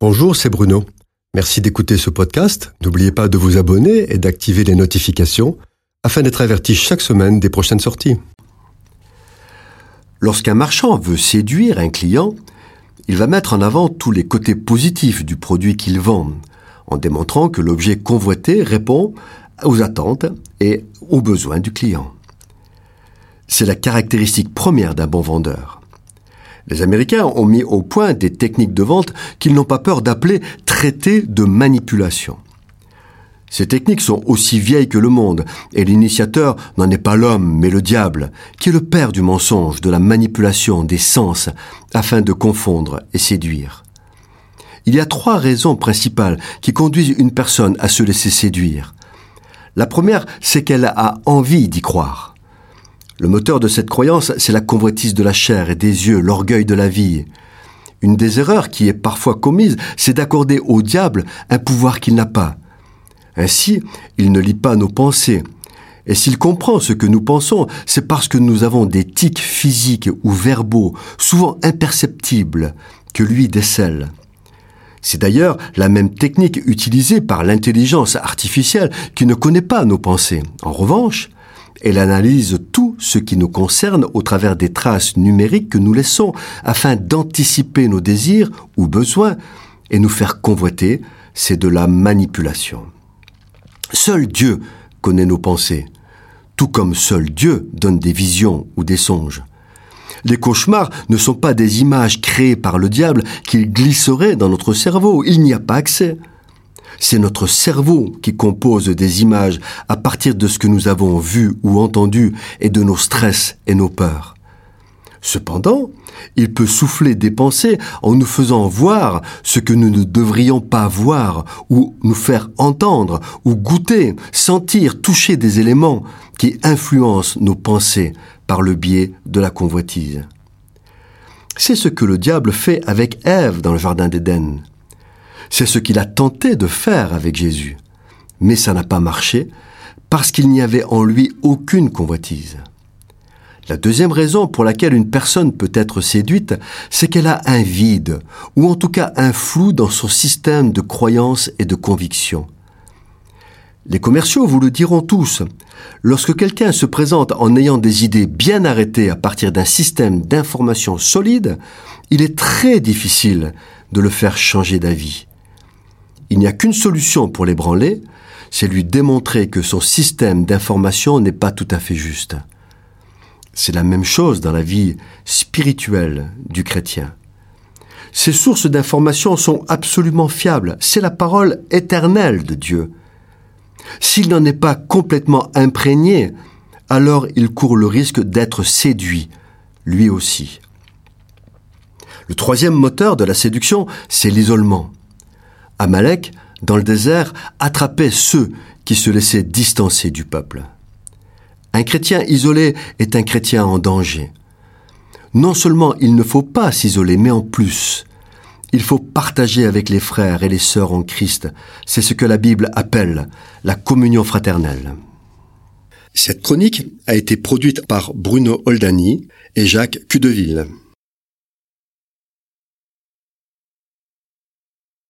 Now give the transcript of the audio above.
Bonjour, c'est Bruno. Merci d'écouter ce podcast. N'oubliez pas de vous abonner et d'activer les notifications afin d'être averti chaque semaine des prochaines sorties. Lorsqu'un marchand veut séduire un client, il va mettre en avant tous les côtés positifs du produit qu'il vend, en démontrant que l'objet convoité répond aux attentes et aux besoins du client. C'est la caractéristique première d'un bon vendeur. Les Américains ont mis au point des techniques de vente qu'ils n'ont pas peur d'appeler traités de manipulation. Ces techniques sont aussi vieilles que le monde, et l'initiateur n'en est pas l'homme, mais le diable, qui est le père du mensonge, de la manipulation des sens, afin de confondre et séduire. Il y a trois raisons principales qui conduisent une personne à se laisser séduire. La première, c'est qu'elle a envie d'y croire. Le moteur de cette croyance, c'est la convoitise de la chair et des yeux, l'orgueil de la vie. Une des erreurs qui est parfois commise, c'est d'accorder au diable un pouvoir qu'il n'a pas. Ainsi, il ne lit pas nos pensées. Et s'il comprend ce que nous pensons, c'est parce que nous avons des tics physiques ou verbaux, souvent imperceptibles, que lui décèle. C'est d'ailleurs la même technique utilisée par l'intelligence artificielle qui ne connaît pas nos pensées. En revanche, elle analyse tout ce qui nous concerne au travers des traces numériques que nous laissons afin d'anticiper nos désirs ou besoins et nous faire convoiter. C'est de la manipulation. Seul Dieu connaît nos pensées, tout comme seul Dieu donne des visions ou des songes. Les cauchemars ne sont pas des images créées par le diable qu'il glisserait dans notre cerveau. Il n'y a pas accès. C'est notre cerveau qui compose des images à partir de ce que nous avons vu ou entendu et de nos stress et nos peurs. Cependant, il peut souffler des pensées en nous faisant voir ce que nous ne devrions pas voir, ou nous faire entendre, ou goûter, sentir, toucher des éléments qui influencent nos pensées par le biais de la convoitise. C'est ce que le diable fait avec Ève dans le Jardin d'Éden. C'est ce qu'il a tenté de faire avec Jésus. Mais ça n'a pas marché parce qu'il n'y avait en lui aucune convoitise. La deuxième raison pour laquelle une personne peut être séduite, c'est qu'elle a un vide, ou en tout cas un flou dans son système de croyances et de convictions. Les commerciaux vous le diront tous. Lorsque quelqu'un se présente en ayant des idées bien arrêtées à partir d'un système d'information solide, il est très difficile de le faire changer d'avis. Il n'y a qu'une solution pour l'ébranler, c'est lui démontrer que son système d'information n'est pas tout à fait juste. C'est la même chose dans la vie spirituelle du chrétien. Ces sources d'information sont absolument fiables, c'est la parole éternelle de Dieu. S'il n'en est pas complètement imprégné, alors il court le risque d'être séduit, lui aussi. Le troisième moteur de la séduction, c'est l'isolement. Amalek, dans le désert, attrapait ceux qui se laissaient distancer du peuple. Un chrétien isolé est un chrétien en danger. Non seulement il ne faut pas s'isoler, mais en plus, il faut partager avec les frères et les sœurs en Christ. C'est ce que la Bible appelle la communion fraternelle. Cette chronique a été produite par Bruno Oldani et Jacques Cudeville.